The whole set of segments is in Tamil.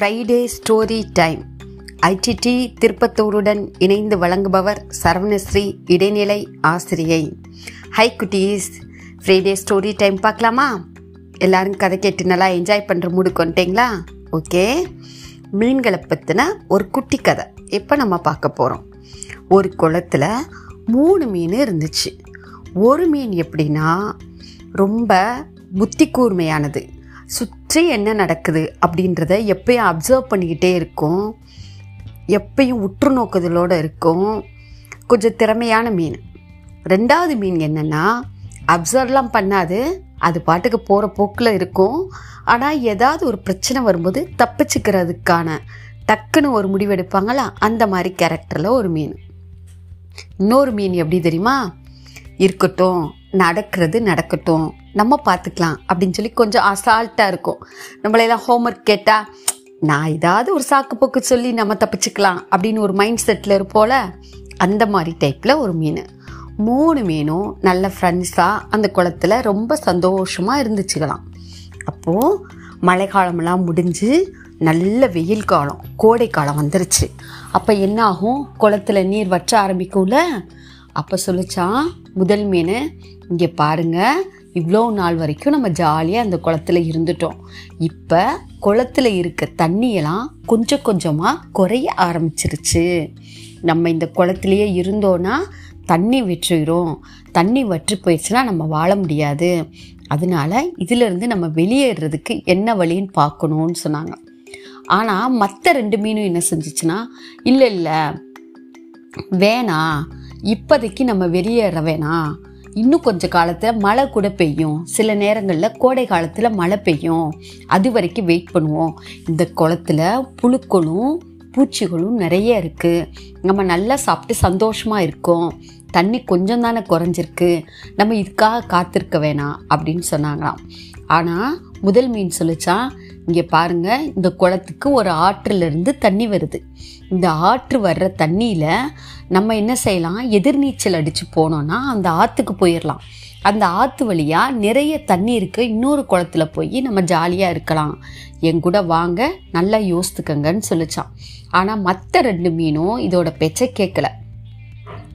ஃப்ரைடே ஸ்டோரி டைம் ஐடிடி திருப்பத்தூருடன் இணைந்து வழங்குபவர் சரவணஸ்ரீ இடைநிலை ஆசிரியை. ஹை குட்டீஸ். ஃப்ரைடே ஸ்டோரி டைம் பார்க்கலாமா? எல்லாரும் கதை கேட்டு நல்லா என்ஜாய் பண்ணுற மூடு கொண்டீங்களா ஓகே மீன்களை பற்றின ஒரு குட்டி கதை. இப்போ நம்ம பார்க்க போகிறோம் ஒரு குளத்துல மூணு மீன் இருந்துச்சு. ஒரு மீன் எப்படின்னா ரொம்ப புத்தி கூர்மையானது சுற்றி என்ன நடக்குது அப்படின்றத எப்பயும் அப்சர்வ் பண்ணிக்கிட்டே இருக்கும். எப்பயும் உற்று நோக்குதலோடு இருக்கும். கொஞ்சம் திறமையான மீன். ரெண்டாவது மீன் என்னென்னா அப்சர்வ்லாம் பண்ணாது. அது பாட்டுக்கு போகிற போக்கில் இருக்கும். ஆனால் ஏதாவது ஒரு பிரச்சனை வரும்போது தப்பிச்சுக்கிறதுக்கான டக்குன்னு ஒரு முடிவு எடுப்பாங்களா? அந்த மாதிரி கேரக்டரில் ஒரு மீன். இன்னொரு மீன் எப்படி தெரியுமா? இருக்கட்டும். நடக்கிறது நடக்கட்டும். நம்ம பார்த்துக்கலாம் அப்படின்னு சொல்லி கொஞ்சம் அசால்ட்டாக இருக்கும். நம்மளெல்லாம் ஹோம்ஒர்க் கேட்டால் நான் ஏதாவது ஒரு சாக்கு போக்கு சொல்லி நம்ம தப்பிச்சுக்கலாம் அப்படின்னு ஒரு மைண்ட் செட்டில் இருப்போல அந்த மாதிரி டைப்பில் ஒரு மீன். மூணு மீனும் நல்ல ஃப்ரெண்ட்ஸாக அந்த குளத்துல ரொம்ப சந்தோஷமாக இருந்துச்சுக்கலாம் அப்போது மழை காலமெல்லாம் முடிஞ்சு நல்ல வெயில் காலம் கோடை காலம் வந்துருச்சு. அப்போ என்ன ஆகும்? குளத்துல நீர் வற்ற ஆரம்பிக்கும்ல? அப்போ சொல்லிச்சான் முதல் மீன் இங்கே பாருங்க இவ்வளோ நாள் வரைக்கும் நம்ம ஜாலியாக அந்த குளத்துல இருந்துட்டோம். இப்போ குளத்துல இருக்க தண்ணியெல்லாம் கொஞ்சம் கொஞ்சமாக குறைய ஆரம்பிச்சிருச்சு. நம்ம இந்த குளத்துலேயே இருந்தோன்னா தண்ணி விற்றுகிறோம் தண்ணி வற்றி போயிடுச்சுன்னா நம்ம வாழ முடியாது. அதனால இதிலிருந்து நம்ம வெளியேறதுக்கு என்ன வழின்னு பார்க்கணும்னு சொன்னாங்க. ஆனால் மற்ற ரெண்டு மீனும் என்ன செஞ்சுச்சுன்னா இல்லை இல்லை வேணாம். இப்போதைக்கு நம்ம வெளியேற வேணாம் இன்னும் கொஞ்ச காலத்தில் மழை கூட பெய்யும். சில நேரங்களில் கோடை காலத்தில் மழை பெய்யும். அது வரைக்கும் வெயிட் பண்ணுவோம். இந்த குளத்துல புழுக்களும் பூச்சிகளும் நிறைய இருக்குது நம்ம நல்லா சாப்பிட்டு சந்தோஷமாக இருக்கோம். தண்ணி கொஞ்சம் தானே குறைஞ்சிருக்கு. நம்ம இதுக்காக காத்திருக்க வேணாம் அப்படின்னு சொன்னாங்களாம். ஆனால் முதல் மீன் சொல்லிச்சா இங்கே பாருங்க இந்த குளத்துக்கு ஒரு ஆற்றிலிருந்து தண்ணி வருது. இந்த ஆற்று வர்ற தண்ணியில் நம்ம என்ன செய்யலாம்? எதிர்நீச்சல் அடித்து போனோன்னா அந்த ஆற்றுக்கு போயிடலாம் அந்த ஆற்று வழியாக நிறைய தண்ணி இருக்கு. இன்னொரு குளத்துல போய் நம்ம ஜாலியாக இருக்கலாம். என் கூட வாங்க நல்லா யோசித்துக்கங்கன்னு சொல்லிச்சான் ஆனால் மற்ற ரெண்டு மீனும் இதோட பேச்சை கேட்கல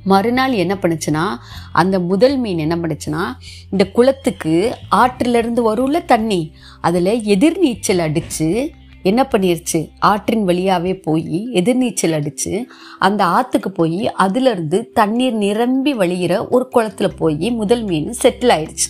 மறுநாள் என்ன பண்ணுச்சுன்னா அந்த முதல் மீன் என்ன பண்ணுச்சுன்னா இந்த குளத்துக்கு ஆற்றிலிருந்து வரும்ல தண்ணி அதில் எதிர்நீச்சல் அடித்து என்ன பண்ணிருச்சு? ஆற்றின் வழியாகவே போய் எதிர்நீச்சல் அடித்து அந்த ஆற்றுக்கு போய் அதுலேருந்து தண்ணீர் நிரம்பி வழிகிற ஒரு குளத்துல போய் முதல் மீன் செட்டில் ஆயிடுச்சு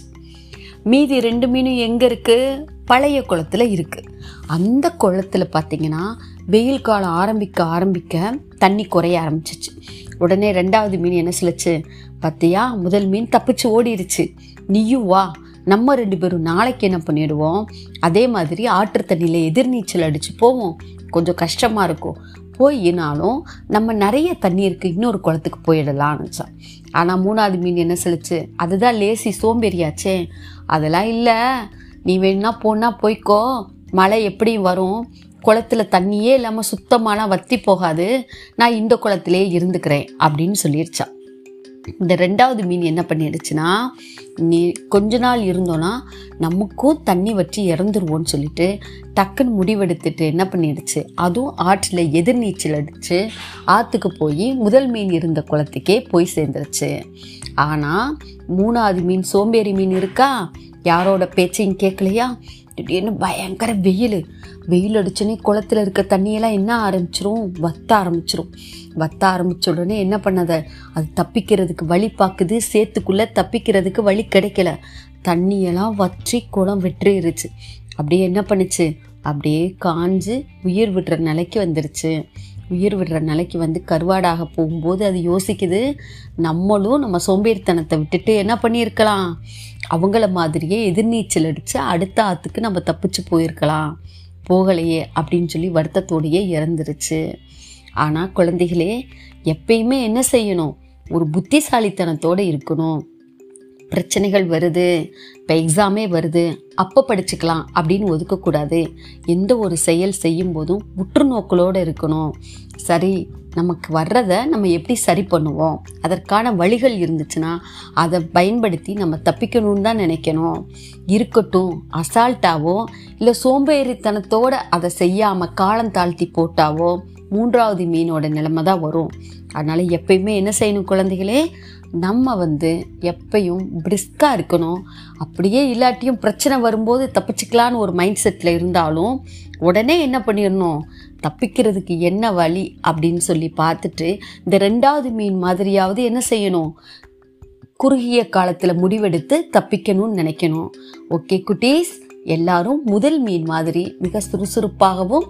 மீதி ரெண்டு மீனும் எங்கே இருக்குது பழைய குளத்துல இருக்குது அந்த குளத்துல பார்த்தீங்கன்னா வெயில் காலம் ஆரம்பிக்க ஆரம்பிக்க தண்ணி குறைய ஆரம்பிச்சிச்சு. உடனே ரெண்டாவது மீன் என்ன சொல்லுச்சு பார்த்தியா முதல் மீன் தப்பிச்சு ஓடிடுச்சு நீயும் வா நம்ம ரெண்டு பேரும் நாளைக்கு என்ன பண்ணிடுவோம்? அதே மாதிரி ஆற்று தண்ணியில் எதிர்நீச்சல் அடித்து போவோம். கொஞ்சம் கஷ்டமாக இருக்கும். போயினாலும் நம்ம நிறைய தண்ணி இருக்குது இன்னொரு குளத்துக்கு போயிடலாம்னுச்சான் ஆனால் மூணாவது மீன் என்ன செலுச்சு அதுதான் லேசி சோம்பேறியாச்சே. அதெல்லாம் இல்லை. நீ வேணும்னா போனா போய்க்கோ. மழை எப்படி வரும். குளத்துல தண்ணியே இல்லாமல் சுத்தமான வத்தி போகாது. நான் இந்த குளத்திலே இருந்துக்கிறேன் அப்படின்னு சொல்லிருச்சான் இந்த ரெண்டாவது மீன் என்ன பண்ணிடுச்சுன்னா நீ கொஞ்ச நாள் இருந்தோன்னா நமக்கும் தண்ணி வற்றி இறந்துருவோன்னு சொல்லிட்டு டக்குன்னு முடிவெடுத்துட்டு என்ன பண்ணிடுச்சு? அதுவும் ஆற்றில் எதிர்நீச்சல் அடித்து ஆற்றுக்கு போய் முதல் மீன் இருந்த குளத்துக்கே போய் சேர்ந்துருச்சு. ஆனால் மூணாவது மீன் சோம்பேறி மீன் இருக்கா? யாரோட பேச்சையும் கேட்கலையா? திடீர்னு பயங்கர வெயில். வெயில் அடிச்சோடனே குளத்துல இருக்க தண்ணியெல்லாம் என்ன ஆரம்பிச்சிரும்? வத்த ஆரம்பிச்சிரும். வத்த ஆரம்பிச்ச உடனே என்ன பண்ணத? அது தப்பிக்கிறதுக்கு வழி பார்க்குது சேத்துக்குள்ளே தப்பிக்கிறதுக்கு வழி கிடைக்கல. தண்ணியெல்லாம் வற்றி குளம் வெற்றிருச்சு அப்படியே என்ன பண்ணுச்சு? அப்படியே காஞ்சு உயிர் விடுற நிலைக்கு வந்துருச்சு. உயிர் விடுற நிலைக்கு வந்து கருவாடாக போகும்போது அது யோசிக்குது நம்மளும் நம்ம சோம்பேறித்தனத்தை விட்டுட்டு என்ன பண்ணியிருக்கலாம்? அவங்கள மாதிரியே எதிர்நீச்சல் அடித்து அடுத்த ஆற்றுக்கு நம்ம தப்பிச்சு போயிருக்கலாம். போகலையே அப்படின்னு சொல்லி வருத்தத்தோடையே இறந்துருச்சு. ஆனால் குழந்தைகளே எப்பயுமே என்ன செய்யணும்? ஒரு புத்திசாலித்தனத்தோடு இருக்கணும். பிரச்சனைகள் வருது இப்போ எக்ஸாமே வருது அப்போ படிச்சுக்கலாம் அப்படின்னு ஒதுக்கக்கூடாது. எந்த ஒரு செயல் செய்யும் போதும் உற்றுநோக்கலோடு இருக்கணும். சரி நமக்கு வர்றதை நம்ம எப்படி சரி பண்ணுவோம்? அதற்கான வழிகள் இருந்துச்சுன்னா அதை பயன்படுத்தி நம்ம தப்பிக்கணும்னு தான் நினைக்கணும். இருக்கட்டும் அசால்ட்டாவோ இல்லை சோம்பேறித்தனத்தோடு அதை செய்யாமல் காலம் தாழ்த்தி போட்டாவோ மூன்றாவது மீனோட நிலைமை தான் வரும். அதனால் எப்பயுமே என்ன செய்யணும் குழந்தைகளே? நம்ம வந்து எப்பையும் பிரிஸ்காக இருக்கணும். அப்படியே இல்லாட்டியும் பிரச்சனை வரும்போது தப்பிச்சுக்கலான்னு ஒரு மைண்ட் செட்டில் இருந்தாலும் உடனே என்ன பண்ணிடணும் தப்பிக்கிறதுக்கு என்ன வழி அப்படின்னு சொல்லி பார்த்துட்டு இந்த ரெண்டாவது மீன் மாதிரியாவது என்ன செய்யணும்? குறுகிய காலத்தில் முடிவெடுத்து தப்பிக்கணும்னு நினைக்கணும். ஓகே குட்டீஸ். எல்லாரும் முதல் மீன் மாதிரி மிக சுறுசுறுப்பாகவும்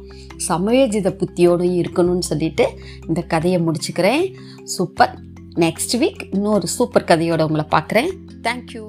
சமயோஜித புத்தியோடும் இருக்கணும்னு சொல்லிட்டு இந்த கதையை முடிச்சுக்கிறேன். சூப்பர். நெக்ஸ்ட் வீக் இன்னொரு சூப்பர் கதையோட உங்களை பார்க்குறேன். தேங்க்யூ